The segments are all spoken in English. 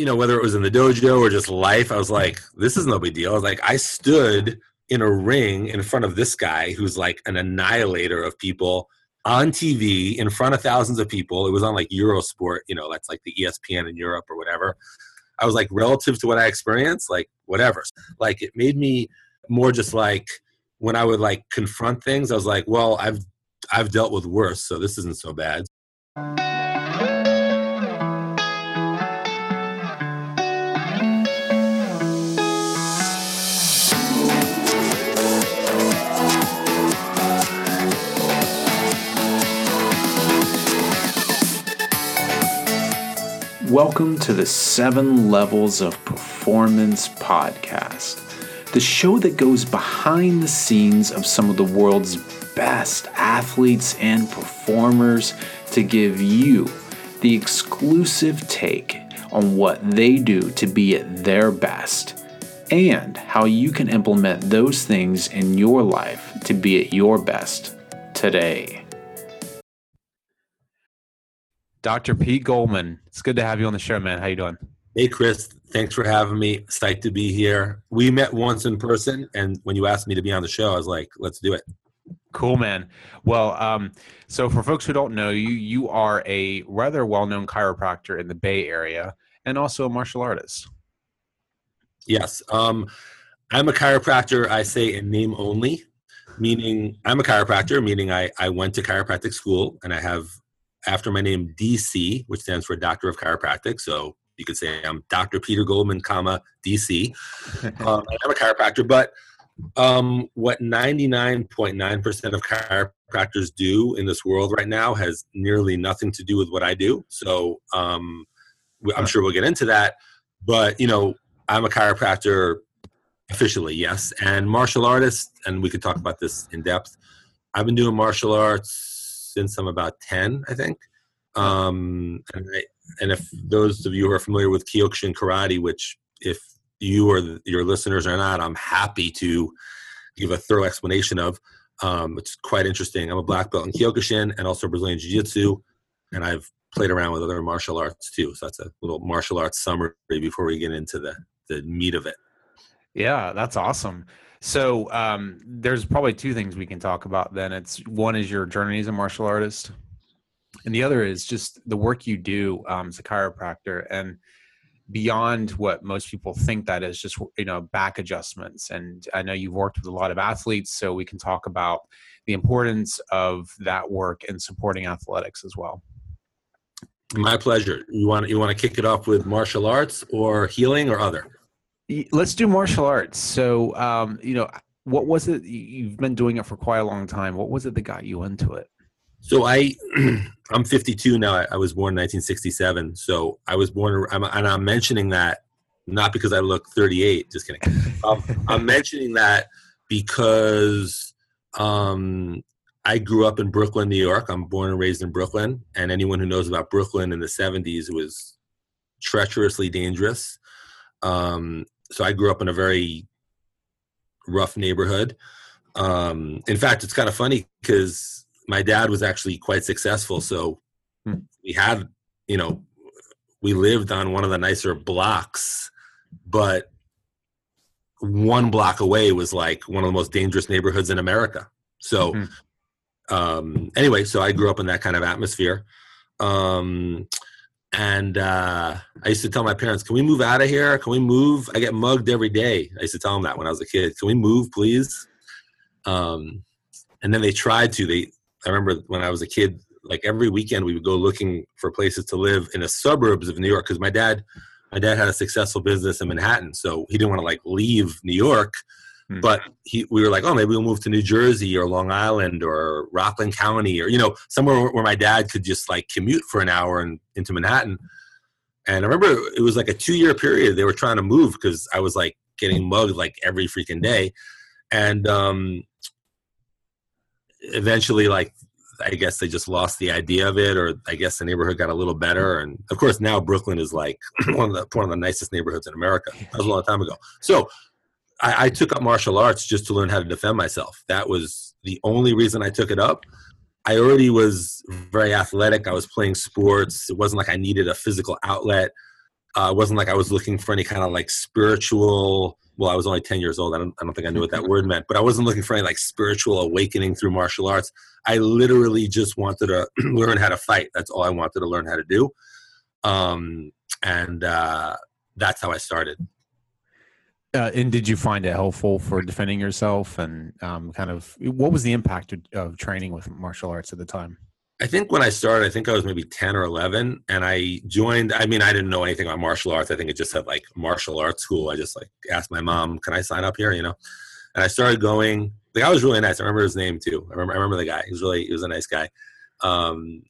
you know, whether it was in the dojo or just life, I was like, this is no big deal. I was like, I stood in a ring in front of this guy who's like an annihilator of people on TV in front of thousands of people. It was on like Eurosport, you know, that's like the ESPN in Europe or whatever. I was like, relative to what I experienced, like whatever. Like it made me more just like when I would like confront things, I was like, well, I've I've dealt with worse, so this isn't so bad. Welcome to the Seven Levels of Performance podcast, the show that goes behind the scenes of some of the world's best athletes and performers to give you the exclusive take on what they do to be at their best and how you can implement those things in your life to be at your best today. Dr. Pete Goldman, it's good to have you on the show, man. How you doing? Hey, Chris. Thanks for having me. Psyched to be here. We met once in person, and when you asked me to be on the show, I was like, "Let's do it." Cool, man. Well, um, so for folks who don't know you, you are a rather well-known chiropractor in the Bay Area, and also a martial artist. Yes, um, I'm a chiropractor. I say in name only, meaning I'm a chiropractor, meaning I I went to chiropractic school and I have after my name DC, which stands for Doctor of Chiropractic. So you could say I'm Dr. Peter Goldman, comma DC. um, I'm a chiropractor, but um, what 99.9% of chiropractors do in this world right now has nearly nothing to do with what I do. So um, I'm sure we'll get into that. But you know, I'm a chiropractor officially, yes, and martial artist, and we could talk about this in depth. I've been doing martial arts since I'm about 10, I think. Um, and, I, and if those of you who are familiar with Kyokushin karate, which if you or the, your listeners are not, I'm happy to give a thorough explanation of. Um, it's quite interesting. I'm a black belt in Kyokushin and also Brazilian Jiu Jitsu, and I've played around with other martial arts too. So that's a little martial arts summary before we get into the the meat of it. Yeah, that's awesome. So um, there's probably two things we can talk about. Then. It's one is your journey as a martial artist, and the other is just the work you do um, as a chiropractor and beyond what most people think that is just you know back adjustments. And i know you've worked with a lot of athletes so we can talk about the importance of that work in supporting athletics as well. My pleasure. You want you want to kick it off with martial arts or healing or other Let's do martial arts. So, um, you know, what was it? You've been doing it for quite a long time. What was it that got you into it? So I, I'm 52 now. I, I was born in 1967. So I was born, I'm, and I'm mentioning that not because I look 38. Just kidding. um, I'm mentioning that because um, I grew up in Brooklyn, New York. I'm born and raised in Brooklyn, and anyone who knows about Brooklyn in the 70s was treacherously dangerous. Um, so I grew up in a very rough neighborhood. Um, in fact, it's kind of funny because my dad was actually quite successful. So hmm. we had, you know, we lived on one of the nicer blocks, but one block away was like one of the most dangerous neighborhoods in America. So, mm-hmm. um, anyway, so I grew up in that kind of atmosphere. Um, and uh, I used to tell my parents, "Can we move out of here? Can we move? I get mugged every day." I used to tell them that when I was a kid. Can we move, please? Um, and then they tried to. They, I remember when I was a kid, like every weekend we would go looking for places to live in the suburbs of New York because my dad, my dad had a successful business in Manhattan, so he didn't want to like leave New York. Hmm. But he, we were like, oh, maybe we'll move to New Jersey or Long Island or Rockland County or you know somewhere where my dad could just like commute for an hour and into Manhattan. And I remember it was like a two year period they were trying to move because I was like getting mugged like every freaking day, and um, eventually like I guess they just lost the idea of it, or I guess the neighborhood got a little better. And of course, now Brooklyn is like one of the one of the nicest neighborhoods in America. That was a long time ago. So I, I took up martial arts just to learn how to defend myself. That was the only reason I took it up. I already was very athletic. I was playing sports. It wasn't like I needed a physical outlet. Uh, it wasn't like I was looking for any kind of like spiritual. Well, I was only ten years old. I don't, I don't think I knew what that word meant, but I wasn't looking for any like spiritual awakening through martial arts. I literally just wanted to learn how to fight. That's all I wanted to learn how to do, um, and uh, that's how I started. Uh, and did you find it helpful for defending yourself and um, kind of what was the impact of, training with martial arts at the time? I think when I started, I think I was maybe 10 or 11 and I joined, I mean, I didn't know anything about martial arts. I think it just said like martial arts school. I just like asked my mom, can I sign up here? You know? And I started going, the guy was really nice. I remember his name too. I remember, I remember the guy. He was really, he was a nice guy. Um,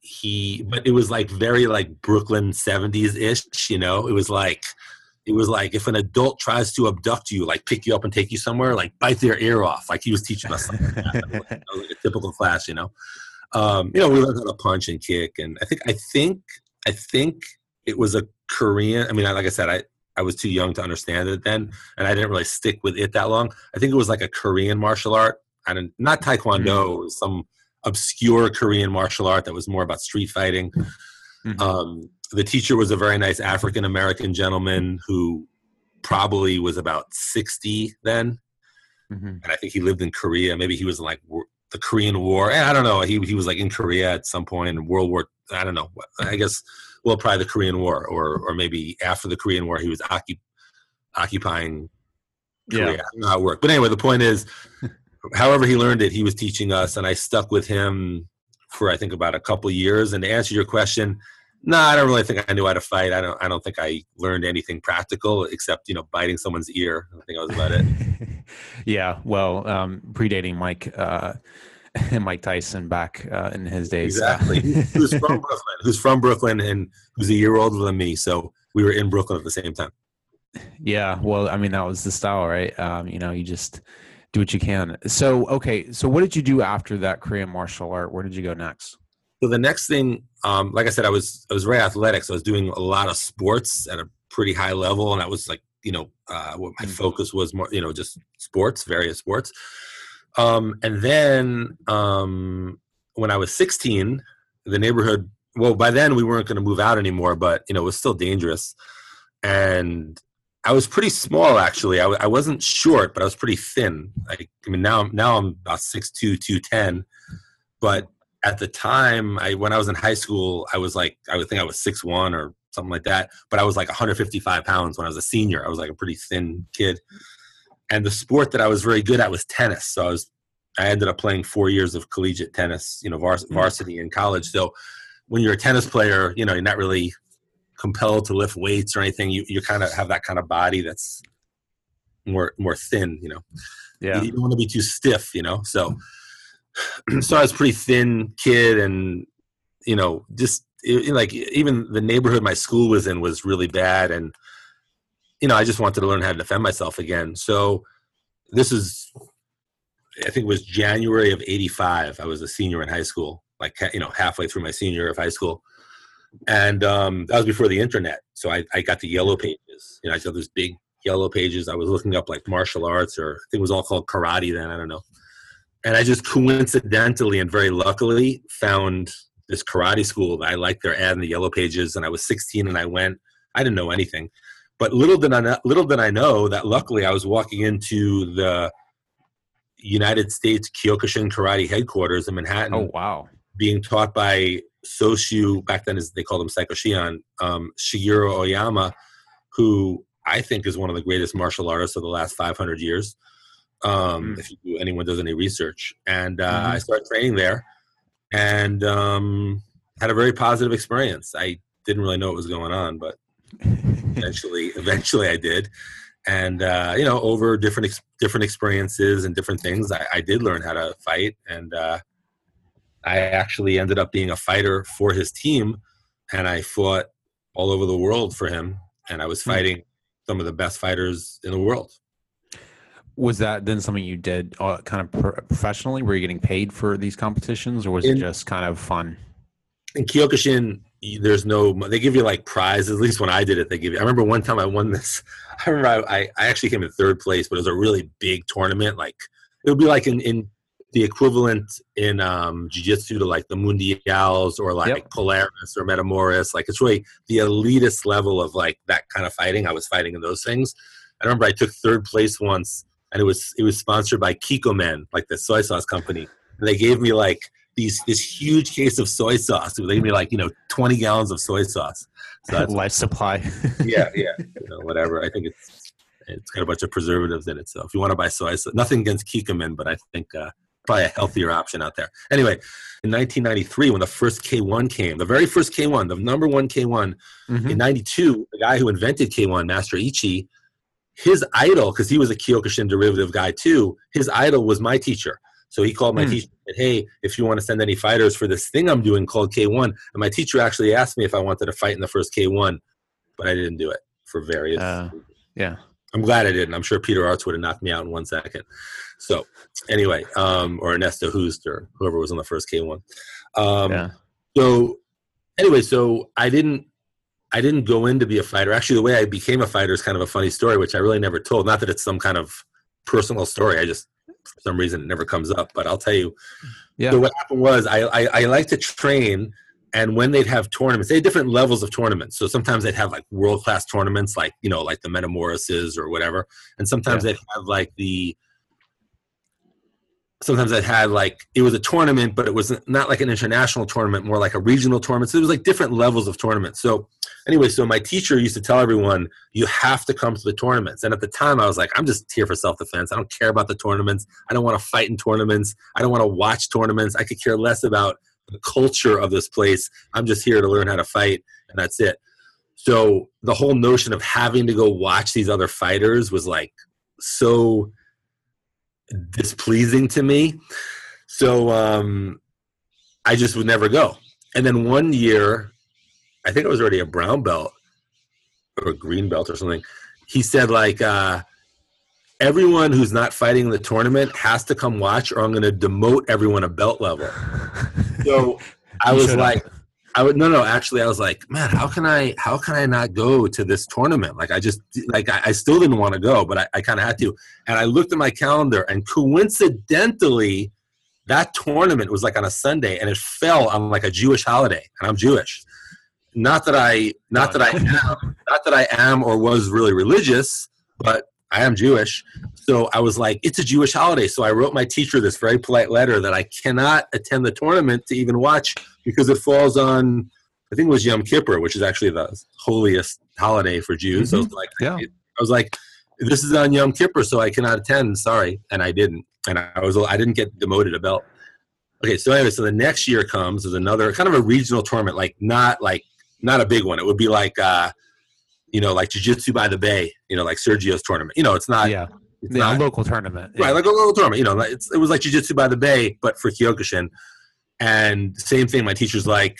he, but it was like very like Brooklyn 70s ish, you know, it was like, it was like if an adult tries to abduct you, like pick you up and take you somewhere, like bite their ear off. Like he was teaching us like, like a typical class, you know. Um, you know, we learned how to punch and kick, and I think I think I think it was a Korean. I mean, like I said, I I was too young to understand it then, and I didn't really stick with it that long. I think it was like a Korean martial art, and not Taekwondo. Mm-hmm. Some obscure Korean martial art that was more about street fighting. Mm-hmm. Um, the teacher was a very nice African American gentleman who probably was about 60 then. Mm-hmm. And I think he lived in Korea. Maybe he was in like the Korean War. I don't know. He, he was like in Korea at some point in World War. I don't know. I guess, well, probably the Korean War or, or maybe after the Korean War, he was occup- occupying Korea. Yeah. I don't know how it worked. But anyway, the point is, however he learned it, he was teaching us, and I stuck with him for I think about a couple years. And to answer your question, no, I don't really think I knew how to fight. I don't. I don't think I learned anything practical except you know biting someone's ear. I think that was about it. yeah, well, um, predating Mike, uh, Mike Tyson back uh, in his days. Exactly. who's from Brooklyn? Who's from Brooklyn and who's a year older than me? So we were in Brooklyn at the same time. Yeah, well, I mean that was the style, right? Um, you know, you just do what you can. So, okay, so what did you do after that Korean martial art? Where did you go next? So the next thing, um, like I said, I was I was very athletic, so I was doing a lot of sports at a pretty high level, and that was like you know uh, what my mm. focus was more you know just sports, various sports. Um, and then um, when I was 16, the neighborhood. Well, by then we weren't going to move out anymore, but you know it was still dangerous, and I was pretty small actually. I w- I wasn't short, but I was pretty thin. Like, I mean, now now I'm about 6'2", 210, but at the time I when I was in high school, I was like I would think I was six one or something like that, but I was like 155 pounds when I was a senior. I was like a pretty thin kid, and the sport that I was very good at was tennis. So I was I ended up playing four years of collegiate tennis, you know, vars- mm. varsity in college. So when you're a tennis player, you know, you're not really compelled to lift weights or anything. You you kind of have that kind of body that's more more thin, you know. Yeah. You don't want to be too stiff, you know. So so I was a pretty thin kid, and you know, just it, like even the neighborhood my school was in was really bad, and you know, I just wanted to learn how to defend myself again. So this is, I think it was January of '85. I was a senior in high school, like you know, halfway through my senior year of high school, and um, that was before the internet. So I, I got the yellow pages. You know, I saw those big yellow pages. I was looking up like martial arts, or I think it was all called karate then. I don't know and I just coincidentally and very luckily found this karate school. I liked their ad in the yellow pages, and I was 16 and I went. I didn't know anything, but little did I know, little did I know that luckily I was walking into the United States Kyokushin Karate headquarters in Manhattan. Oh wow! Being taught by Soshu back then, as they called him Saiko Shihan, um, Shigeru Oyama, who I think is one of the greatest martial artists of the last 500 years um, mm. if you, anyone does any research. And uh, mm-hmm. I started training there and um, had a very positive experience. I didn't really know what was going on, but eventually, eventually I did. And uh, you know, over different ex- different experiences and different things, I, I did learn how to fight, and uh, I actually ended up being a fighter for his team, and I fought all over the world for him, and I was hmm. fighting some of the best fighters in the world was that then something you did uh, kind of pro- professionally? Were you getting paid for these competitions, or was in, it just kind of fun? In Kyokushin, there's no. They give you like prizes. At least when I did it, they give you. I remember one time I won this. I remember I, I actually came in third place, but it was a really big tournament. Like it would be like in in the equivalent in um, jiu-jitsu to like the mundials or like Yep. polaris or metamoris like it's really the elitist level of like that kind of fighting i was fighting in those things i remember i took third place once and it was it was sponsored by Kikkoman like the soy sauce company and they gave me like these this huge case of soy sauce they gave me like you know 20 gallons of soy sauce so that's Life supply. yeah, yeah, you know, whatever. I think it's it's got a bunch of preservatives in it. So if you want to buy soy, sauce, nothing against Kikkoman, but I think uh, probably a healthier option out there. Anyway, in 1993, when the first K1 came, the very first K1, the number one K1 Mhm. in '92, the guy who invented K1, Master Ishii, his idol, because he was a Kyokushin derivative guy too. His idol was my teacher. So he called my Hmm. teacher and said, "Hey, if you want to send any fighters for this thing I'm doing called K1," and my teacher actually asked me if I wanted to fight in the first K1, but I didn't do it for various. Uh, yeah. I'm glad I didn't. I'm sure Peter Aerts would have knocked me out in one second. So anyway, um, or Ernesto Hoost or whoever was on the first K1. Um, yeah. so anyway, so I didn't I didn't go in to be a fighter. Actually, the way I became a fighter is kind of a funny story, which I really never told. Not that it's some kind of personal story. I just for some reason it never comes up. But I'll tell you. Yeah. So what happened was I, I I like to train, and when they'd have tournaments, they had different levels of tournaments. So sometimes they'd have like world class tournaments, like you know, like the Metamorphoses or whatever, and sometimes Yeah. they'd have like the sometimes I had like it was a tournament, but it was not like an international tournament, more like a regional tournament. So it was like different levels of tournaments. So anyway, so my teacher used to tell everyone, you have to come to the tournaments. And at the time I was like, I'm just here for self-defense. I don't care about the tournaments. I don't want to fight in tournaments. I don't want to watch tournaments. I could care less about the culture of this place. I'm just here to learn how to fight and that's it. So the whole notion of having to go watch these other fighters was like so displeasing to me. So um, I just would never go. And then one year, I think I was already a brown belt or a green belt or something. He said like, uh, everyone who's not fighting the tournament has to come watch, or I'm going to demote everyone a belt level. So I was like. up. I would no no actually I was like man how can I how can I not go to this tournament? Like I just like I, I still didn't want to go but I, I kind of had to. And I looked at my calendar and coincidentally that tournament was like on a Sunday and it fell on like a Jewish holiday and I'm Jewish. Not that I not that I am not that I am or was really religious but I am Jewish. So I was like it's a Jewish holiday. So I wrote my teacher this very polite letter that I cannot attend the tournament to even watch because it falls on I think it was Yom Kippur, which is actually the holiest holiday for Jews. So I was like, Yeah. I was like, this is on Yom Kippur, so I cannot attend. Sorry, and I didn't, and I was I didn't get demoted a belt. Okay, so anyway, so the next year comes is another kind of a regional tournament, like not like not a big one. It would be like uh, you know, like Jiu Jitsu by the Bay, you know, like Sergio's tournament. You know, it's not yeah. it's Yeah, not a local tournament. right, like a little tournament. You know, it's, it was like Jiu-Jitsu by the Bay, but for Kyokushin. And same thing. My teacher's like,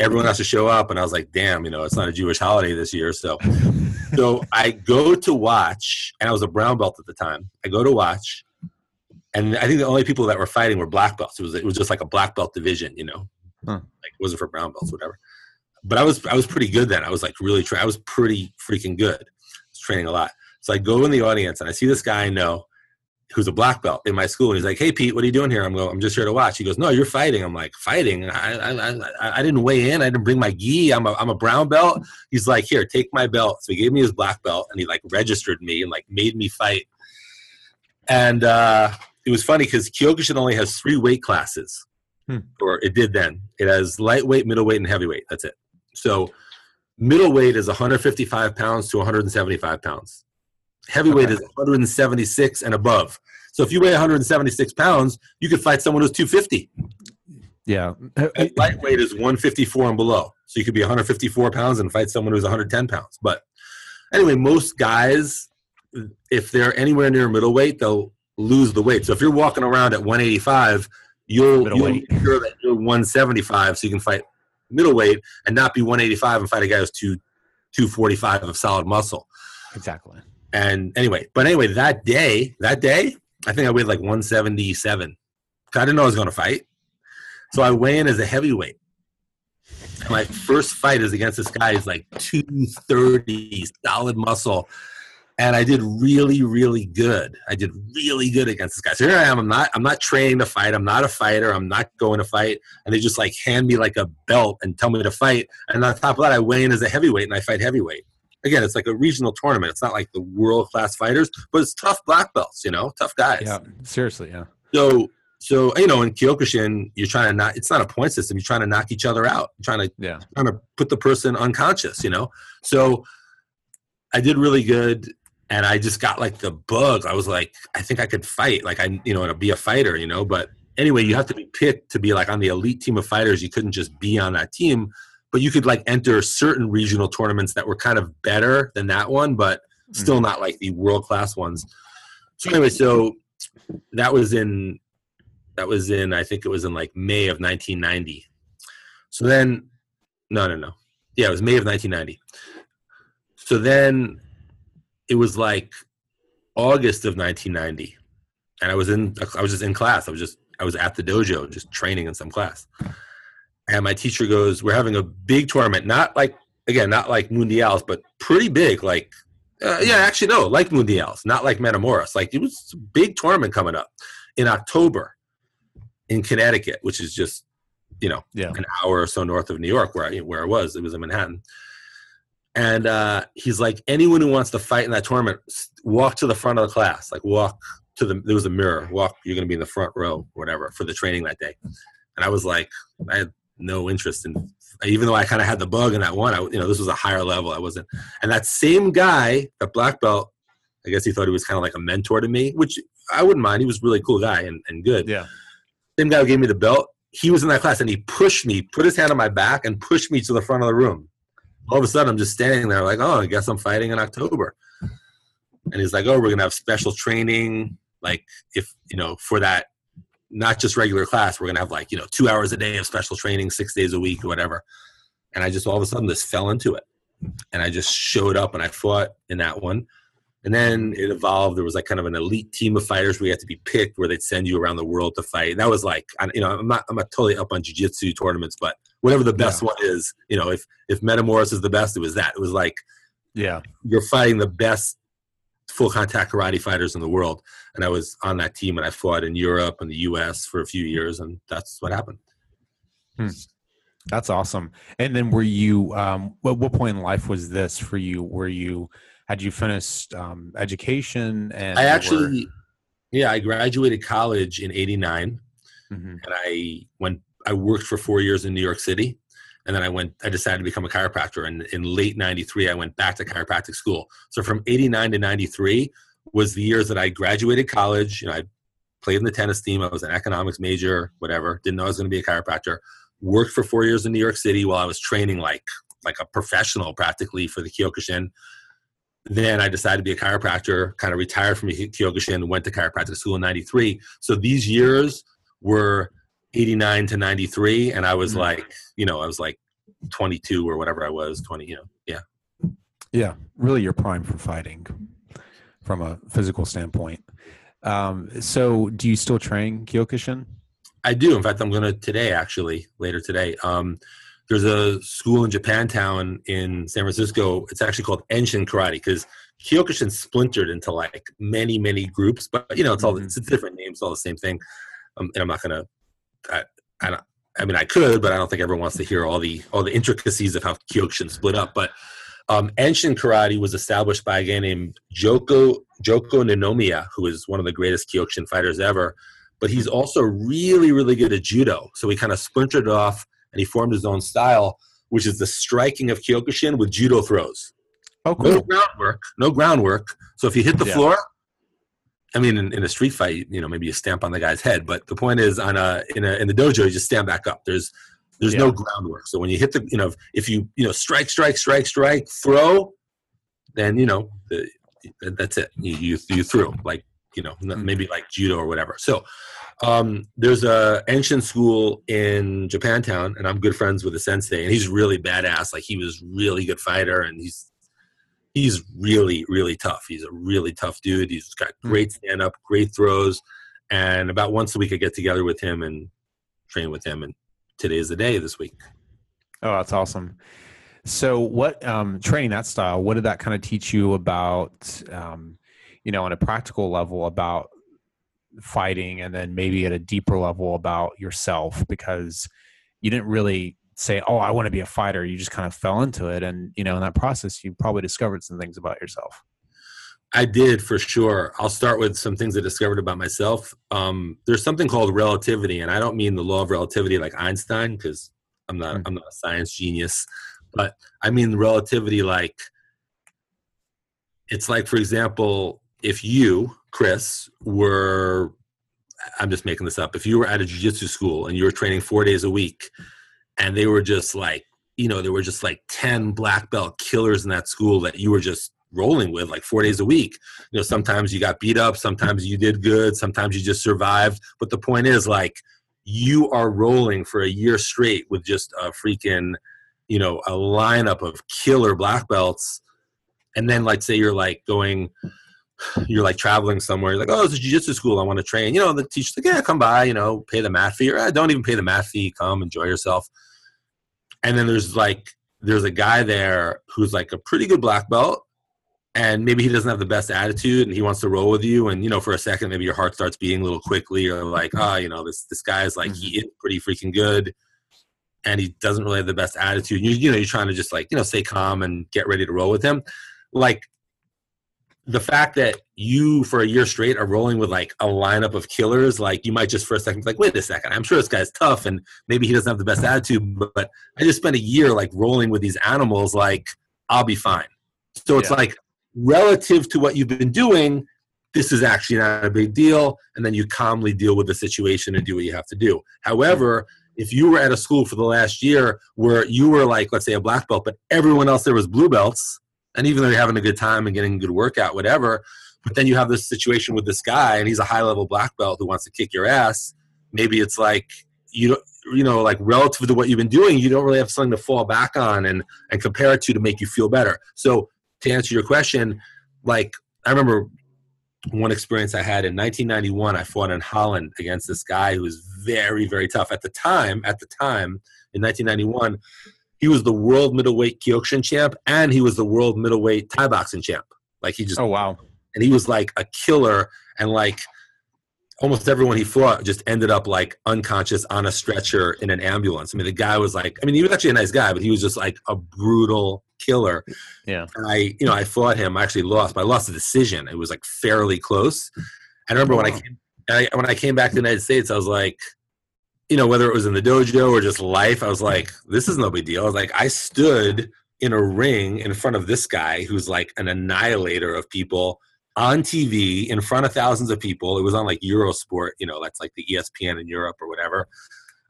everyone has to show up, and I was like, damn, you know, it's not a Jewish holiday this year, so. so I go to watch, and I was a brown belt at the time. I go to watch, and I think the only people that were fighting were black belts. It was it was just like a black belt division, you know, Huh. like it wasn't for brown belts, whatever. But I was I was pretty good then. I was like really tra- I was pretty freaking good. I was training a lot. So I go in the audience and I see this guy I know who's a black belt in my school. And he's like, "Hey Pete, what are you doing here?" I'm going, "I'm just here to watch." He goes, "No, you're fighting." I'm like, "Fighting? I I, I, I didn't weigh in. I didn't bring my gi. I'm a I'm a brown belt." He's like, "Here, take my belt." So he gave me his black belt and he like registered me and like made me fight. And uh, it was funny because Kyokushin only has three weight classes, Hmm. or it did then. It has lightweight, middleweight, and heavyweight. That's it. So middleweight is 155 pounds to 175 pounds. Heavyweight Okay. is 176 and above. So if you weigh 176 pounds, you could fight someone who's 250. Yeah. And lightweight is 154 and below. So you could be 154 pounds and fight someone who's 110 pounds. But anyway, most guys, if they're anywhere near middleweight, they'll lose the weight. So if you're walking around at 185, you'll, you'll make sure that you're 175 so you can fight middleweight and not be 185 and fight a guy who's two, 245 of solid muscle. Exactly. And anyway, but anyway, that day, that day, I think I weighed like 177. I didn't know I was going to fight. So I weigh in as a heavyweight. My first fight is against this guy. He's like 230, solid muscle. and I did really, really good. I did really good against this guy. So here I am. I'm not. I'm not training to fight. I'm not a fighter. I'm not going to fight. And they just like hand me like a belt and tell me to fight. And on top of that, I weigh in as a heavyweight and I fight heavyweight. Again, it's like a regional tournament. It's not like the world class fighters, but it's tough black belts. You know, tough guys. Yeah, seriously, yeah. So, so you know, in Kyokushin, you're trying to not. It's not a point system. You're trying to knock each other out. You're trying to Yeah. trying to put the person unconscious. You know, so I did really good and I just got like the bug. I was like, I think I could fight, like I, you know, to be a fighter, you know. But anyway, you have to be picked to be like on the elite team of fighters. You couldn't just be on that team, but you could like enter certain regional tournaments that were kind of better than that one, but mm-hmm. still not like the world class ones. So anyway, so that was in that was in I think it was in like May of 1990. So then, no, no, no, yeah, it was May of 1990. So then it was like August of 1990, and I was in. I was just in class. I was just. I was at the dojo, just training in some class. And my teacher goes, "We're having a big tournament. Not like again, not like mundials, but pretty big. Like, uh, yeah, actually no, like mundials, not like Metamoris. Like it was a big tournament coming up in October in Connecticut, which is just you know Yeah. an hour or so north of New York, where I, where I was. It was in Manhattan. And uh, he's like, anyone who wants to fight in that tournament, walk to the front of the class. Like, walk to the. There was a mirror. Walk. You're going to be in the front row, whatever, for the training that day. And I was like, I had no interest in. Even though I kind of had the bug in that one, I, you know, this was a higher level. I wasn't. And that same guy, that black belt, I guess he thought he was kind of like a mentor to me, which I wouldn't mind. He was a really cool guy and, and good Yeah. same guy who gave me the belt, he was in that class and he pushed me, put his hand on my back and pushed me to the front of the room. All of a sudden, I'm just standing there like, oh, I guess I'm fighting in October. And he's like, oh, we're to have special training. Like, if, you know, for that, not just regular class, we're going to have like, you know, two hours a day of special training, six days a week or whatever. And I just all of a sudden this fell into it. And I just showed up and I fought in that one. And then it evolved. There was like kind of an elite team of fighters where you had to be picked, where they'd send you around the world to fight. And that was like, I- you know, I'm not, I'm not totally up on jiu-jitsu tournaments, but whatever the best one is, you know, if if Metamoris is the best, it was that. It was like Yeah. you're fighting the best full contact karate fighters in the world. And I was on that team, and I fought in Europe and the U.S. for a few years, and that's what happened. That's awesome. And then were you um what what point in life was this for you? Were you had you finished um education and I you were- actually, yeah, I graduated college in '89. Mhm. and I went. I worked for four years in New York City, and then I went. I decided to become a chiropractor, and in late '93, I went back to chiropractic school. So from '89 to '93 was the years that I graduated college. You know, I played in the tennis team. I was an economics major, whatever. Didn't know I was going to be a chiropractor. Worked for four years in New York City while I was training like like a professional, practically for the Kyokushin. Then I decided to be a chiropractor. Kind of retired from Kyokushin, went to chiropractic school in '93. So these years were 89 to 93 and i was Mhm. like you know i was like 22 or whatever i was 20 you know yeah Yeah, really your prime for fighting from a physical standpoint. Um so do you still train Kyokushin? i do in fact i'm gonna today actually later today um there's a school in japantown in san francisco it's actually called enshin karate because kyokushin splintered into like many many groups but you know it's all Mhm. it's different names all the same thing um, and i'm not gonna I, I, I mean i could but i don't think everyone wants to hear all the all the intricacies of how kyokushin split up but um, Enshin Karate was established by a guy named Joko Joko Ninomiya, who is one of the greatest Kyokushin fighters ever. But he's also really, really good at judo. So he kind of splintered off and he formed his own style, which is the striking of Kyokushin with judo throws. Oh No groundwork, no groundwork. So if you hit the Yeah. floor, I mean, in, in a street fight, you know, maybe you stamp on the guy's head. But the point is, on a in a in the dojo, you just stand back up. There's there's no groundwork. So when you hit the, you know, if you you know strike, strike, strike, strike, throw, then you know the, that's it. You you, you threw like you know Mhm. maybe like judo or whatever. So um, there's a Enshin school in Japantown, and I'm good friends with the sensei, and he's really badass. Like he was really good fighter, and he's he's really really tough. He's a really tough dude. He's got Hmm. great stand up, great throws, and about once a week I get together with him and train with him. And today is the day this week. Oh, that's awesome. So, what um, training that style? What did that kind of teach you about, um, you know, on a practical level about fighting, and then maybe at a deeper level about yourself? Because you didn't really say, "Oh, I want to be a fighter." You just kind of fell into it, and you know, in that process, you probably discovered some things about yourself. I did for sure. I'll start with some things I discovered about myself. Um, there's something called relativity, and I don't mean the law of relativity like Einstein, because I'm not mm-hmm. I'm not a science genius, but I mean relativity like it's like, for example, if you, Chris, were I'm just making this up. If you were at a jiu-jitsu school and you were training four days a week, and they were just like, you know, there were just like ten black belt killers in that school that you were just rolling with like four days a week. You know, sometimes you got beat up, sometimes you did good, sometimes you just survived. But the point is, like, you are rolling for a year straight with just a freaking, you know, a lineup of killer black belts. And then, like, say you're like going, you're like traveling somewhere. You're like, oh, it's a jiu-jitsu school. I want to train. You know, the teacher's like, yeah, come by. You know, pay the mat fee, or eh, don't even pay the mat fee. Come enjoy yourself. And then there's like, there's a guy there who's like a pretty good black belt, and maybe he doesn't have the best attitude and he wants to roll with you and you know for a second maybe your heart starts beating a little quickly or like ah oh, you know this this guy is like he mm-hmm. is pretty freaking good and he doesn't really have the best attitude you, you know you're trying to just like you know stay calm and get ready to roll with him like the fact that you for a year straight are rolling with like a lineup of killers like you might just for a second like wait a second i'm sure this guy's tough and maybe he doesn't have the best attitude but, but i just spent a year like rolling with these animals like i'll be fine so it's yeah. like relative to what you've been doing, this is actually not a big deal. And then you calmly deal with the situation and do what you have to do. However, if you were at a school for the last year where you were like, let's say, a black belt, but everyone else there was blue belts, and even though you're having a good time and getting a good workout, whatever, but then you have this situation with this guy and he's a high level black belt who wants to kick your ass. Maybe it's like you don't you know like relative to what you've been doing you don't really have something to fall back on and and compare it to to make you feel better so to answer your question, like I remember one experience I had in 1991. I fought in Holland against this guy who was very, very tough at the time. At the time, in 1991, he was the world middleweight Kyokushin champ, and he was the world middleweight Thai boxing champ. Like he just oh wow, and he was like a killer, and like almost everyone he fought just ended up like unconscious on a stretcher in an ambulance. I mean, the guy was like, I mean, he was actually a nice guy, but he was just like a brutal killer. Yeah. And I, you know, I fought him. I actually lost, but I lost the decision. It was like fairly close. I remember when I oh, came, I, when I came back to the United States, I was like, you know, whether it was in the dojo or just life, I was like, this is no big deal. I was like, I stood in a ring in front of this guy who's like an annihilator of people on TV in front of thousands of people. It was on like Eurosport, you know, that's like the ESPN in Europe or whatever.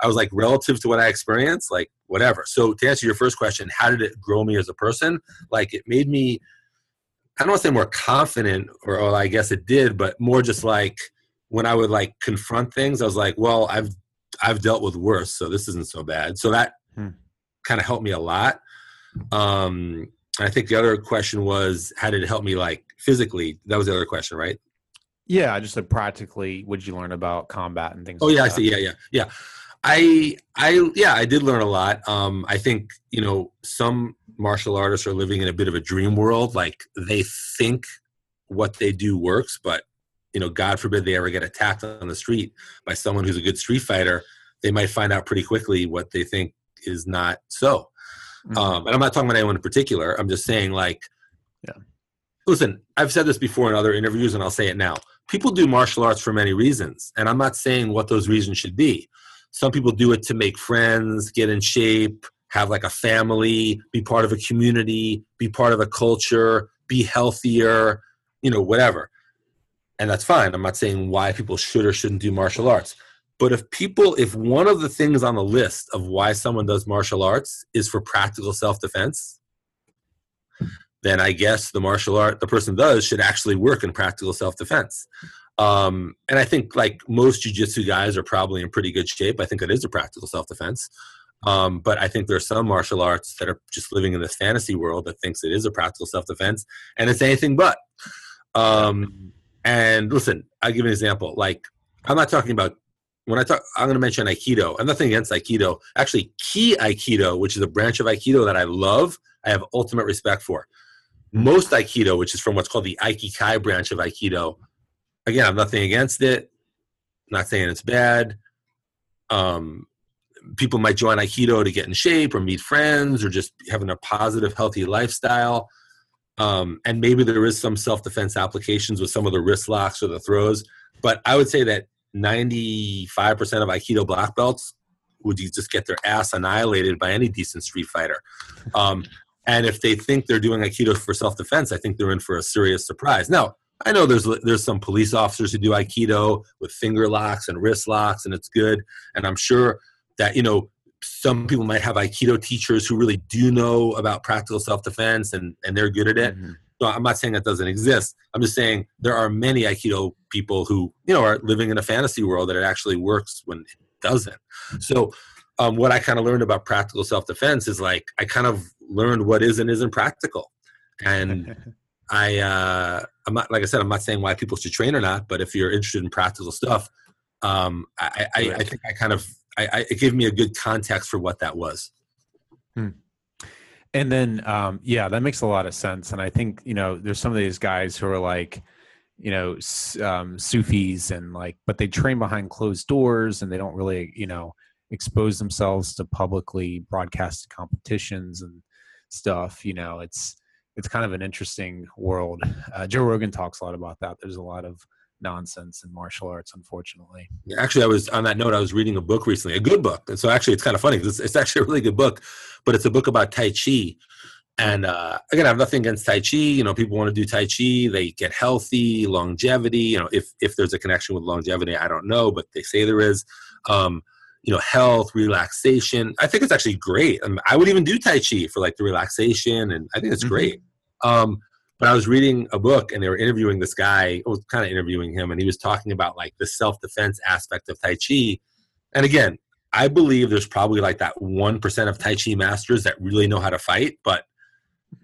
I was like, relative to what I experienced, like whatever. So to answer your first question, how did it grow me as a person? Like it made me, I don't want to say more confident, or, I guess it did, but more just like when I would like confront things, I was like, well, I've I've dealt with worse, so this isn't so bad. So that hmm. kind of helped me a lot. Um, I think the other question was, how did it help me like physically? That was the other question, right? Yeah, I just said practically, did you learn about combat and things? Oh like yeah, that? I see. Yeah, yeah, yeah. I, I, yeah, I did learn a lot. Um, I think you know some martial artists are living in a bit of a dream world. Like they think what they do works, but you know, God forbid they ever get attacked on the street by someone who's a good street fighter. They might find out pretty quickly what they think is not so. Mm-hmm. Um, and I'm not talking about anyone in particular. I'm just saying, like, yeah. Listen, I've said this before in other interviews, and I'll say it now. People do martial arts for many reasons, and I'm not saying what those reasons should be. Some people do it to make friends, get in shape, have like a family, be part of a community, be part of a culture, be healthier, you know, whatever. And that's fine. I'm not saying why people should or shouldn't do martial arts. But if people, if one of the things on the list of why someone does martial arts is for practical self defense, then I guess the martial art the person does should actually work in practical self defense. Um, and I think like most jujitsu guys are probably in pretty good shape. I think that is a practical self defense. Um, but I think there are some martial arts that are just living in this fantasy world that thinks it is a practical self defense, and it's anything but. Um, and listen, I'll give an example. Like, I'm not talking about when I talk, I'm going to mention Aikido. I'm nothing against Aikido. Actually, Ki Aikido, which is a branch of Aikido that I love, I have ultimate respect for. Most Aikido, which is from what's called the Aikikai branch of Aikido, again, I'm nothing against it. not saying it's bad. Um, people might join Aikido to get in shape or meet friends or just having a positive, healthy lifestyle. Um, and maybe there is some self defense applications with some of the wrist locks or the throws. But I would say that 95% of Aikido black belts would just get their ass annihilated by any decent street fighter. Um, and if they think they're doing Aikido for self defense, I think they're in for a serious surprise. Now, I know there's there's some police officers who do Aikido with finger locks and wrist locks, and it's good. And I'm sure that you know some people might have Aikido teachers who really do know about practical self defense and and they're good at it. Mm-hmm. So I'm not saying that doesn't exist. I'm just saying there are many Aikido people who you know are living in a fantasy world that it actually works when it doesn't. So um, what I kind of learned about practical self defense is like I kind of learned what is and isn't practical, and I uh, I'm not like I said I'm not saying why people should train or not, but if you're interested in practical stuff, um, I, I, I think I kind of I, I, it gave me a good context for what that was. Hmm. And then, um, yeah, that makes a lot of sense. And I think you know, there's some of these guys who are like, you know, um, Sufis and like, but they train behind closed doors and they don't really, you know, expose themselves to publicly broadcasted competitions and stuff. You know, it's it's kind of an interesting world. Uh, Joe Rogan talks a lot about that. There's a lot of nonsense in martial arts, unfortunately. Actually, I was on that note. I was reading a book recently, a good book, and so actually, it's kind of funny because it's, it's, actually a really good book, but it's a book about Tai Chi. And uh, again, I have nothing against Tai Chi. You know, people want to do Tai Chi. They get healthy, longevity. You know, if if there's a connection with longevity, I don't know, but they say there is. Um, you know, health, relaxation. I think it's actually great. I, mean, I would even do Tai Chi for like the relaxation, and I think it's mm-hmm. great. Um, but I was reading a book and they were interviewing this guy. I was kind of interviewing him, and he was talking about like the self defense aspect of Tai Chi. And again, I believe there's probably like that one percent of Tai Chi masters that really know how to fight, but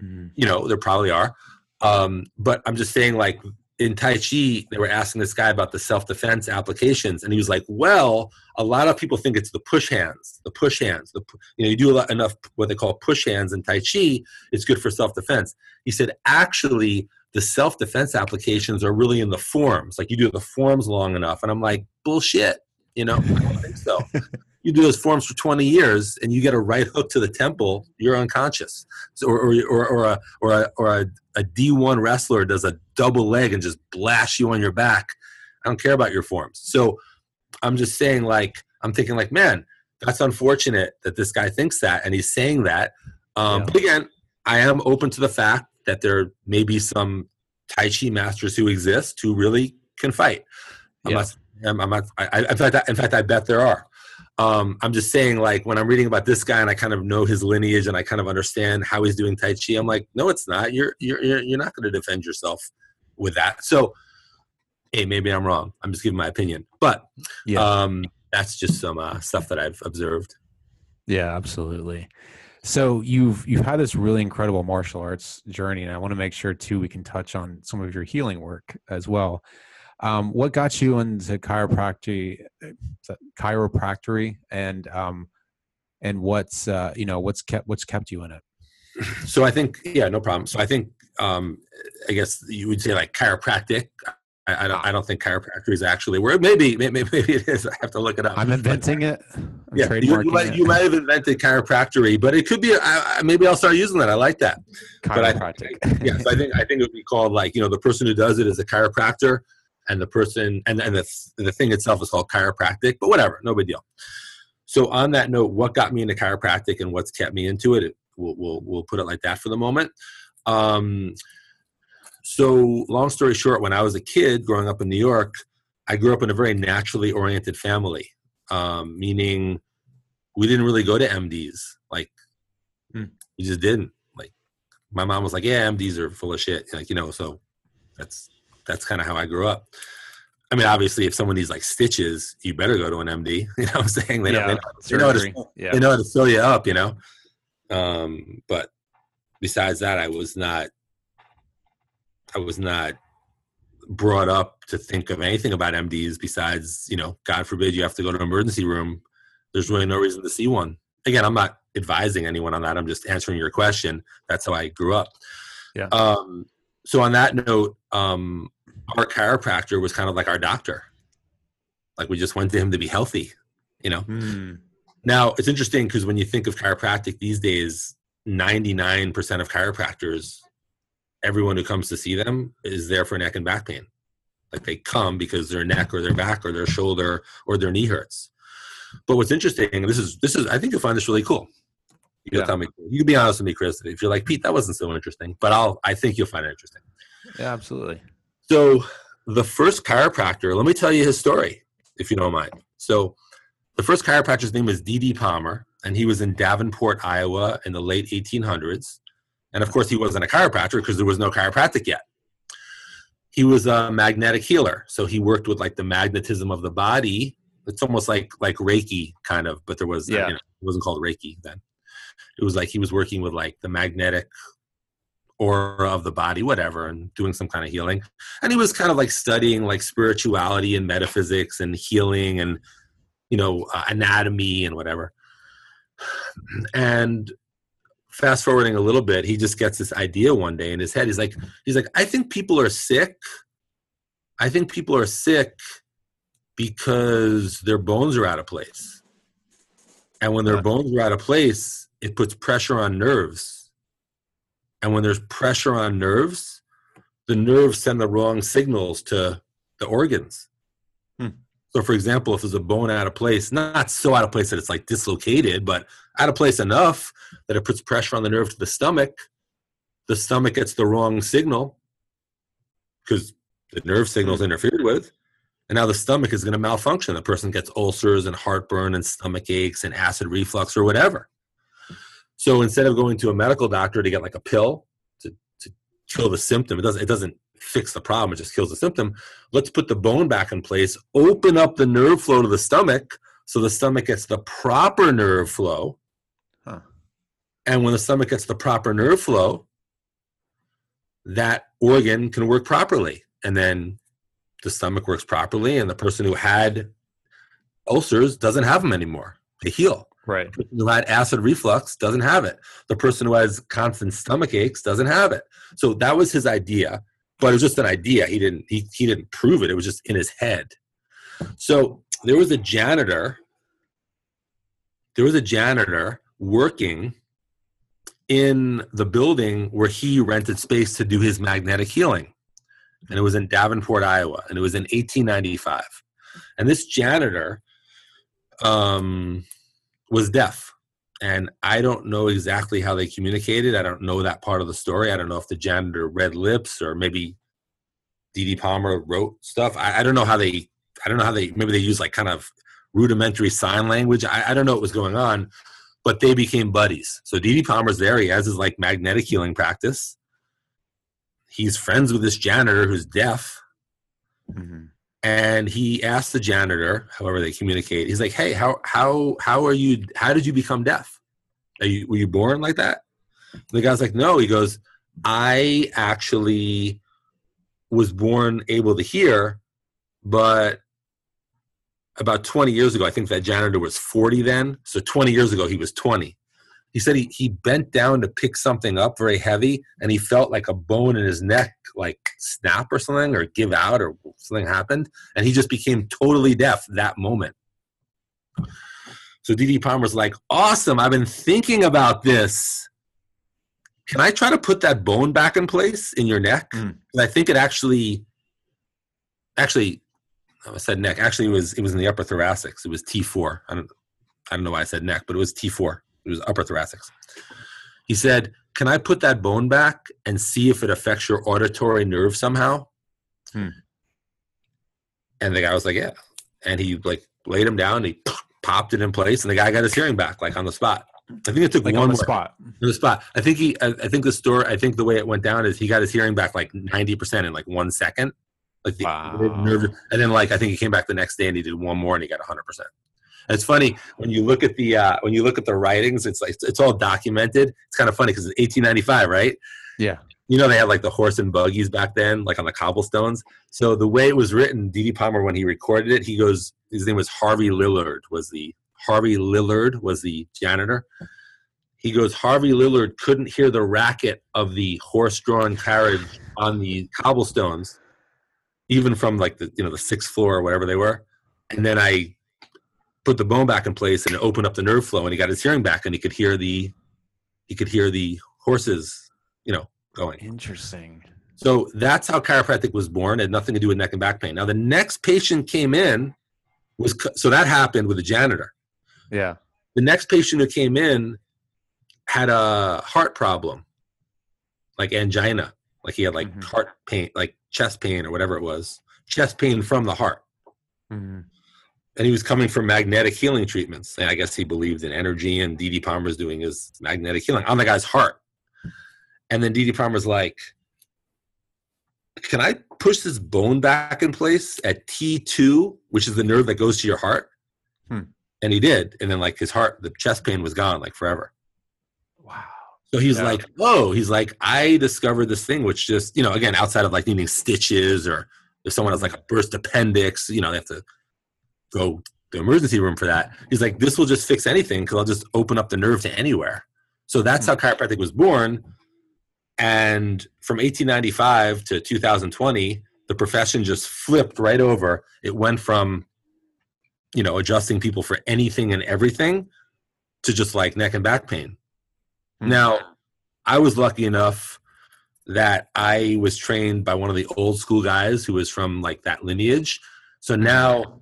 mm-hmm. you know there probably are. Um, but I'm just saying, like in Tai Chi, they were asking this guy about the self defense applications, and he was like, "Well, a lot of people think it's the push hands, the push hands. The you know, you do lot, enough what they call push hands in Tai Chi, it's good for self defense." He said, "Actually, the self defense applications are really in the forms. Like you do the forms long enough." And I'm like, "Bullshit." You know, I don't think so. you do those forms for 20 years and you get a right hook to the temple, you're unconscious. So, or, or, or, or, a, or, a, or a, a D1 wrestler does a double leg and just blasts you on your back. I don't care about your forms. So I'm just saying, like, I'm thinking, like, man, that's unfortunate that this guy thinks that and he's saying that. Um, yeah. But again, I am open to the fact that there may be some Tai Chi masters who exist who really can fight. I'm not, I'm not I, in, fact, I, in fact, I bet there are. Um, I'm just saying, like, when I'm reading about this guy and I kind of know his lineage and I kind of understand how he's doing Tai Chi, I'm like, no, it's not. You're you're you're, you're not going to defend yourself with that. So, hey, maybe I'm wrong. I'm just giving my opinion, but yeah. um, that's just some uh, stuff that I've observed. Yeah, absolutely. So you've you've had this really incredible martial arts journey, and I want to make sure too we can touch on some of your healing work as well. Um, what got you into chiropractic, chiropractic, and um, and what's uh, you know what's kept what's kept you in it? So I think yeah, no problem. So I think um, I guess you would say like chiropractic. I, I don't. I don't think chiropractic is actually where maybe, maybe maybe it is. I have to look it up. I'm inventing it. I'm yeah, you, you, might, it. you might have invented chiropractic, but it could be. I, maybe I'll start using that. I like that. Chiropractic. But I, yes, I think I think it would be called like you know the person who does it is a chiropractor and the person and, and the, the thing itself is called chiropractic but whatever no big deal. So on that note what got me into chiropractic and what's kept me into it, it we'll, we'll, we'll put it like that for the moment. Um, so long story short when i was a kid growing up in new york i grew up in a very naturally oriented family um, meaning we didn't really go to mds like hmm. we just didn't. Like my mom was like yeah mds are full of shit like you know so that's that's kind of how I grew up. I mean, obviously, if someone needs like stitches, you better go to an MD. You know what I'm saying? They, yeah, know, they, know, they, know, how to, yeah. they know how to fill you up, you know? Um, but besides that, I was not, I was not brought up to think of anything about MDs besides, you know, God forbid you have to go to an emergency room. There's really no reason to see one. Again, I'm not advising anyone on that. I'm just answering your question. That's how I grew up. Yeah. Um, so on that note, um, our chiropractor was kind of like our doctor. Like we just went to him to be healthy, you know. Mm. Now it's interesting because when you think of chiropractic these days, 99% of chiropractors, everyone who comes to see them is there for neck and back pain. Like they come because their neck or their back or their shoulder or their knee hurts. But what's interesting, and this is this is I think you'll find this really cool. You'll Yeah. tell me you can be honest with me, Chris. If you're like Pete, that wasn't so interesting, but I'll I think you'll find it interesting. Yeah, absolutely. So the first chiropractor, let me tell you his story, if you don't mind. So the first chiropractor's name was D.D. Palmer, and he was in Davenport, Iowa in the late 1800s. And of course, he wasn't a chiropractor because there was no chiropractic yet. He was a magnetic healer, so he worked with like the magnetism of the body. It's almost like like Reiki kind of, but there was Yeah. you know, it wasn't called Reiki then. It was like he was working with like the magnetic aura of the body, whatever, and doing some kind of healing. And he was kind of like studying like spirituality and metaphysics and healing and you know uh, anatomy and whatever. And fast forwarding a little bit he just gets this idea one day in his head. He's like he's like i think people are sick. I think people are sick because their bones are out of place. And when their bones are out of place it puts pressure on nerves and when there's pressure on nerves the nerves send the wrong signals to the organs. Hmm. So, for example, if there's a bone out of place, not so out of place that it's like dislocated, but out of place enough that it puts pressure on the nerve to the stomach, the stomach gets the wrong signal because the nerve signal's interfered with. And now the stomach is going to malfunction. The person gets ulcers and heartburn and stomach aches and acid reflux or whatever. So instead of going to a medical doctor to get like a pill to, to kill the symptom, it doesn't it doesn't fix the problem, it just kills the symptom. Let's put the bone back in place, open up the nerve flow to the stomach so the stomach gets the proper nerve flow. Huh. And when the stomach gets the proper nerve flow, that organ can work properly. And then the stomach works properly, and the person who had ulcers doesn't have them anymore. They heal. Right. The person who had acid reflux doesn't have it. The person who has constant stomach aches doesn't have it. So that was his idea, but it was just an idea. He didn't he, he didn't prove it. It was just in his head. So there was a janitor. There was a janitor working in the building where he rented space to do his magnetic healing. And it was in Davenport, Iowa, and it was in 1895. And this janitor um, was deaf. And I don't know exactly how they communicated. I don't know that part of the story. I don't know if the janitor read lips or maybe Dee Palmer wrote stuff. I, I don't know how they, I don't know how they, maybe they use like kind of rudimentary sign language. I, I don't know what was going on, but they became buddies. So Dee Palmer's there. He has his like magnetic healing practice. He's friends with this janitor who's deaf hmm and he asked the janitor however they communicate he's like hey how how how are you how did you become deaf? Are you were you born like that? And the guy's like no he goes i actually was born able to hear but about 20 years ago i think that janitor was 40 then so 20 years ago he was 20 he said he, he bent down to pick something up very heavy and he felt like a bone in his neck like snap or something or give out or something happened and he just became totally deaf that moment so dd Palmer's like awesome i've been thinking about this can i try to put that bone back in place in your neck. Hmm. 'Cause i think it actually actually I said neck. Actually, it was it was in the upper thoracics. It was T4. I don't I don't know why I said neck, but it was T4. It was upper thoracics. He said, "Can I put that bone back and see if it affects your auditory nerve somehow?" Hmm. And the guy was like, "Yeah." And he like laid him down. He popped it in place, and the guy got his hearing back like on the spot. I think it took Like one on spot. on the spot. I think he. I, I think the story. I think the way it went down is he got his hearing back like ninety percent in like one second. Like the Wow. nerve, and then like I think he came back the next day and he did one more and he got hundred percent. It's funny when you look at the uh, when you look at the writings. It's like it's all documented. It's kind of funny because it's eighteen ninety five, right? Yeah. you know they had like the horse and buggies back then, like on the cobblestones. So the way it was written, Dee Palmer when he recorded it, he goes, his name was Harvey Lillard, was the Harvey Lillard was the janitor. He goes, Harvey Lillard couldn't hear the racket of the horse-drawn carriage on the cobblestones, even from like the you know the sixth floor or whatever they were. And then I put the bone back in place and opened up the nerve flow, and he got his hearing back, and he could hear the he could hear the horses, you know, going. Interesting. So that's how chiropractic was born. It had nothing to do with neck and back pain. Now the next patient came in was so that happened with the janitor. Yeah. The next patient who came in had a heart problem, like angina, like he had like Mhm. heart pain, like chest pain or whatever it was, chest pain from the heart. Mhm. And he was coming from magnetic healing treatments. And I guess he believed in energy, and D.D. Palmer's doing his magnetic healing on the guy's heart. And then D.D. Palmer's like, Can I push this bone back in place at T2, which is the nerve that goes to your heart? Hmm. And he did. And then, like, his heart, the chest pain was gone, like, forever. Wow. So he's Yeah. like, oh, he's like, I discovered this thing, which just, you know, again, outside of like needing stitches or if someone has like a burst appendix, you know, they have to go to the emergency room for that. He's like, this will just fix anything because I'll just open up the nerve to anywhere. So that's how chiropractic was born. And from 1895 to 2020, the profession just flipped right over. It went from, you know, adjusting people for anything and everything to just like neck and back pain. Mhm. Now, I was lucky enough that I was trained by one of the old school guys who was from like that lineage. So now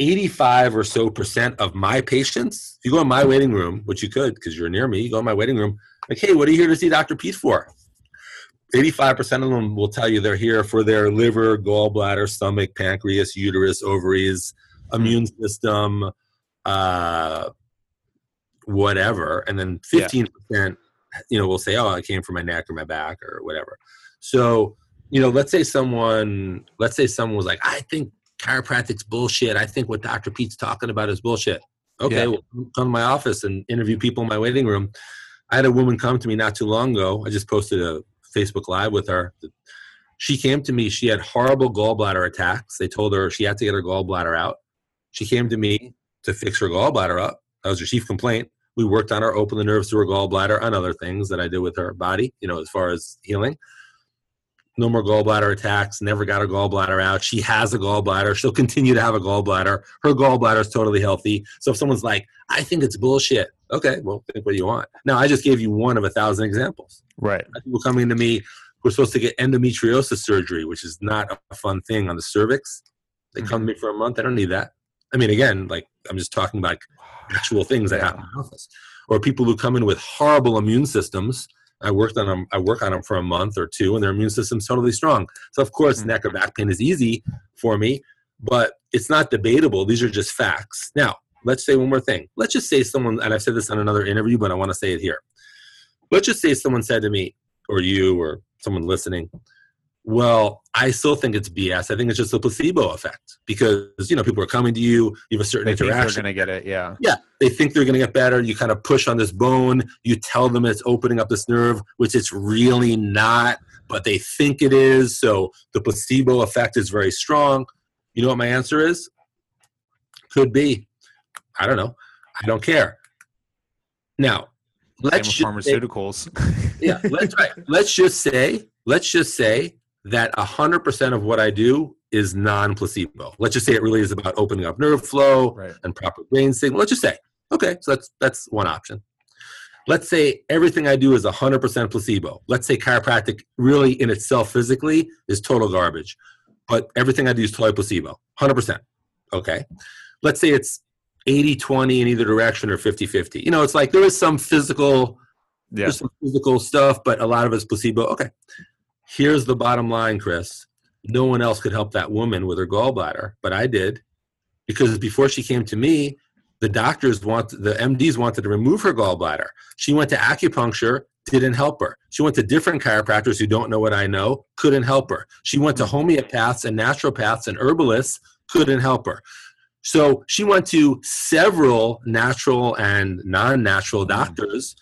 85 or so percent of my patients, if you go in my waiting room, which you could because you're near me, you go in my waiting room, like, hey, what are you here to see Dr. Pete for? 85% of them will tell you they're here for their liver, gallbladder, stomach, pancreas, uterus, ovaries, immune system, uh, whatever. And then 15%, you know, will say, oh, I came from my neck or my back or whatever. So, you know, let's say someone, let's say someone was like, I think chiropractic's bullshit. I think what Dr. Pete's talking about is bullshit. Okay, Yeah. well, come to my office and interview people in my waiting room. I had a woman come to me not too long ago. I just posted a Facebook Live with her. She came to me. She had horrible gallbladder attacks. They told her she had to get her gallbladder out. She came to me to fix her gallbladder up. That was her chief complaint. We worked on her, open the nerves through her gallbladder, and other things that I did with her body, you know, as far as healing. No more gallbladder attacks, never got her gallbladder out. She has a gallbladder. She'll continue to have a gallbladder. Her gallbladder is totally healthy. So if someone's like, I think it's bullshit, okay, well, think what you want. Now, I just gave you one of a thousand examples Right. people coming to me who are supposed to get endometriosis surgery, which is not a fun thing on the cervix. They mm-hmm. come to me for a month. I don't need that. I mean, again, like I'm just talking about actual things that happen in the office, or people who come in with horrible immune systems. I worked on them. I work on them for a month or two, and their immune system's totally strong. So of course, Mhm. neck or back pain is easy for me, but it's not debatable. These are just facts. Now, let's say one more thing. Let's just say someone, and I've said this on another interview, but I want to say it here. Let's just say someone said to me, or you, or someone listening, well, I still think it's BS. I think it's just a placebo effect because you know people are coming to you. You have a certain They think they're going to get it. Yeah. Yeah, they think they're going to get better. You kind of push on this bone. You tell them it's opening up this nerve, which it's really not, but they think it is. So the placebo effect is very strong. You know what my answer is? Could be. I don't know. I don't care. Now, let's with just say- pharmaceuticals. yeah, let's right. Let's just say, let's just say that hundred percent of what I do is non-placebo. Let's just say it really is about opening up nerve flow right. and proper brain signal. Let's just say, okay, so that's that's one option. Let's say everything I do is hundred percent placebo. Let's say chiropractic really in itself physically is total garbage, but everything I do is totally placebo, hundred percent. Okay, let's say it's 80-20 in either direction or 50-50. You know, it's like there is some physical Yeah. there's some physical stuff, but a lot of it's placebo. Okay. Here's the bottom line, Chris. No one else could help that woman with her gallbladder, but I did. Because before she came to me, the doctors want the MDs wanted to remove her gallbladder. She went to acupuncture, didn't help her. She went to different chiropractors who don't know what I know, couldn't help her. She went to homeopaths and naturopaths and herbalists, couldn't help her. So she went to several natural and non-natural doctors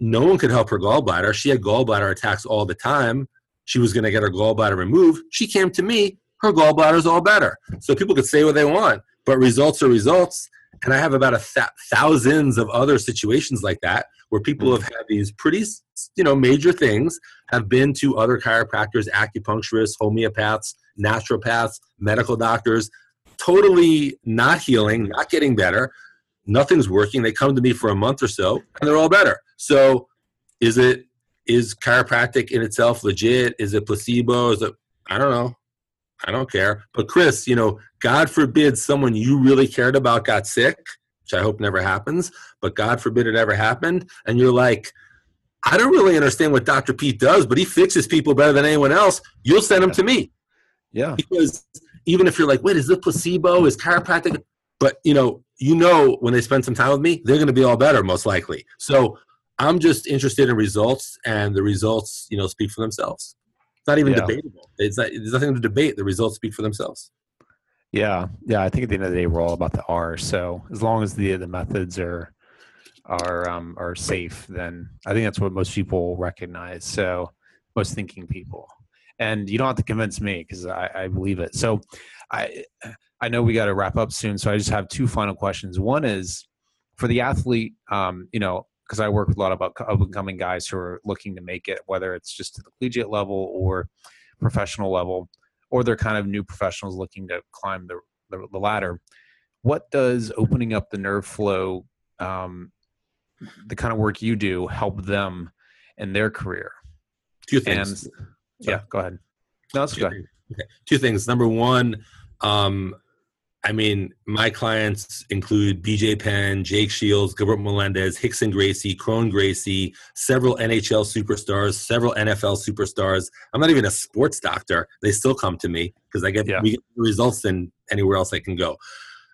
no one could help her gallbladder. She had gallbladder attacks all the time. She was going to get her gallbladder removed. She came to me. Her gallbladder's all better. So people could say what they want, but results are results. And I have about a th- thousands of other situations like that where people have had these pretty, you know, major things, have been to other chiropractors, acupuncturists, homeopaths, naturopaths, medical doctors, totally not healing, not getting better. Nothing's working. They come to me for a month or so, and they're all better. So, is it is chiropractic in itself legit? Is it placebo? Is it I don't know. I don't care. But Chris, you know, God forbid someone you really cared about got sick, which I hope never happens, but God forbid it ever happened, and you're like, I don't really understand what Dr. Pete does, but he fixes people better than anyone else. You'll send them to me. Yeah. Because even if you're like, wait, is this placebo? Is chiropractic? But you know, you know when they spend some time with me, they're gonna be all better, most likely. So I'm just interested in results and the results, you know, speak for themselves. It's not even Yeah. debatable. It's not, there's nothing to debate. The results speak for themselves. Yeah, yeah. I think at the end of the day, we're all about the R. So as long as the the methods are are um, are safe, then I think that's what most people recognize. So most thinking people, and you don't have to convince me because I, I believe it. So I I know we got to wrap up soon. So I just have two final questions. One is for the athlete. Um, you know, because I work with a lot of up and coming guys who are looking to make it, whether it's just to the collegiate level or professional level or they're kind of new professionals looking to climb the, the, the ladder. What does opening up the nerve flow, um, the kind of work you do, help them in their career? Two And things. yeah, go ahead. No, that's good. Okay. Two things. Number one, um, I mean, my clients include BJ Penn, Jake Shields, Gilbert Melendez, Rickson Gracie, Kron Gracie, several NHL superstars, several NFL superstars. I'm not even a sports doctor. They still come to me because I get Yeah. we get results than anywhere else I can go.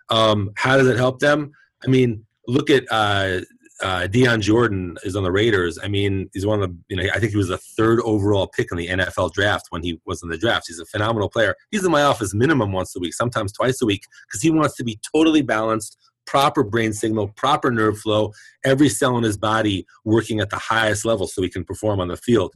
Um, how does it help them? I mean, look at uh, uh, Dion Jordan is on the Raiders. I mean, he's one of the, you know, I think he was the third overall pick in the NFL draft when he was in the draft. He's a phenomenal player. He's in my office minimum once a week, sometimes twice a week, because he wants to be totally balanced, proper brain signal, proper nerve flow, every cell in his body working at the highest level so he can perform on the field.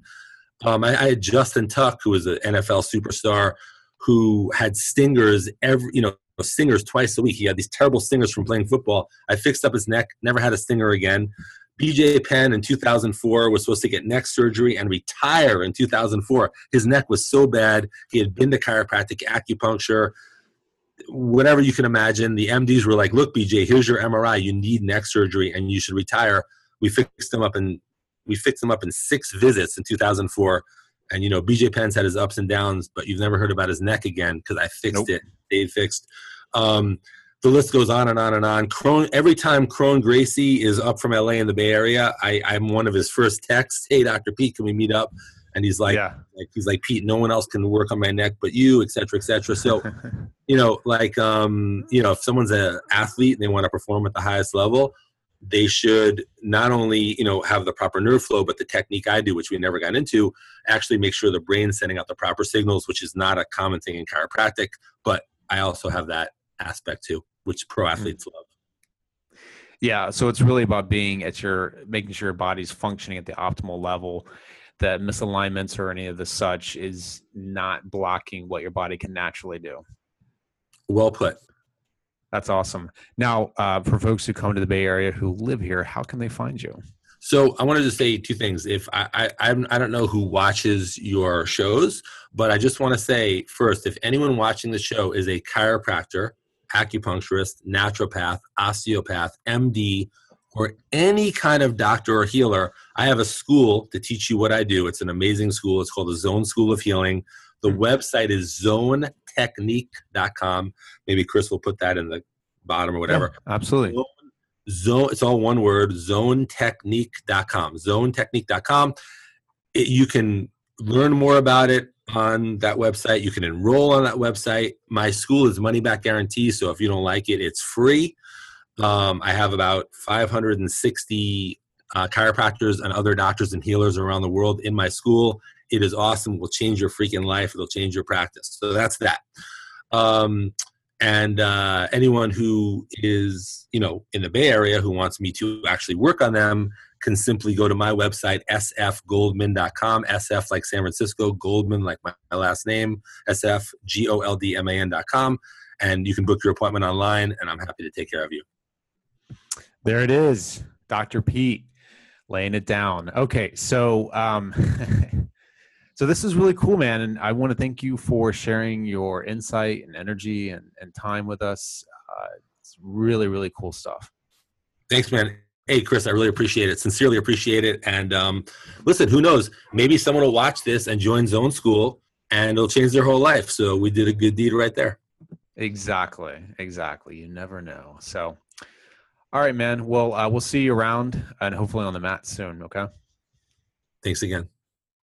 Um, I, I had Justin Tuck, who was an NFL superstar, who had stingers every, you know, stingers twice a week. He had these terrible stingers from playing football. I fixed up his neck, never had a stinger again. BJ Penn in 2004 was supposed to get neck surgery and retire in 2004. His neck was so bad. He had been to chiropractic, acupuncture, whatever you can imagine. The MDs were like, "Look, BJ, here's your MRI. You need neck surgery and you should retire." We fixed him up in we fixed him up in six visits in 2004. And you know, BJ Penn's had his ups and downs, but you've never heard about his neck again because I fixed Nope. it. They fixed. Um, the list goes on and on and on. Kron, every time Kron Gracie is up from LA in the Bay Area, I, I'm one of his first texts. Hey, Dr. Pete, can we meet up? And he's like, yeah. like he's like Pete, no one else can work on my neck but you, et cetera, et cetera. So you know, like um, you know, if someone's an athlete and they want to perform at the highest level, they should not only you know have the proper nerve flow, but the technique I do, which we never got into, actually make sure the brain's sending out the proper signals, which is not a common thing in chiropractic. But I also have that aspect too, which pro mm-hmm. athletes love. Yeah, so it's really about being at your making sure your body's functioning at the optimal level. That misalignments or any of the such is not blocking what your body can naturally do. Well put. That's awesome. Now, uh, for folks who come to the Bay Area who live here, how can they find you? So I wanted to say two things. If I, I I'm, I don't know who watches your shows, but I just want to say first, if anyone watching the show is a chiropractor, acupuncturist, naturopath, osteopath, MD, or any kind of doctor or healer, I have a school to teach you what I do. It's an amazing school. It's called the Zone School of Healing. The website is zonetechnique.com. Maybe Chris will put that in the bottom or whatever. Yeah, absolutely. zone it's all one word zonetechnique.com zonetechnique.com it, you can learn more about it on that website. You can enroll on that website. My school is money back guarantee so if you don't like it it's free. Um, i have about 560 uh, chiropractors and other doctors and healers around the world in my school it is awesome will change your freaking life it'll change your practice so that's that um, and uh, anyone who is you know in the bay area who wants me to actually work on them can simply go to my website, sfgoldman.com, SF like San Francisco, Goldman like my, my last name, sfgoldman.com, and you can book your appointment online, and I'm happy to take care of you. There it is, Dr. Pete, laying it down. Okay, so um, so this is really cool, man, and I want to thank you for sharing your insight and energy and, and time with us. Uh, it's really, really cool stuff. Thanks, man. Hey, Chris, I really appreciate it. Sincerely appreciate it. And um, listen, who knows? Maybe someone will watch this and join Zone School, and it'll change their whole life. So we did a good deed right there. Exactly. Exactly. You never know. So, all right, man. Well, uh, we'll see you around and hopefully on the mat soon. Okay. Thanks again.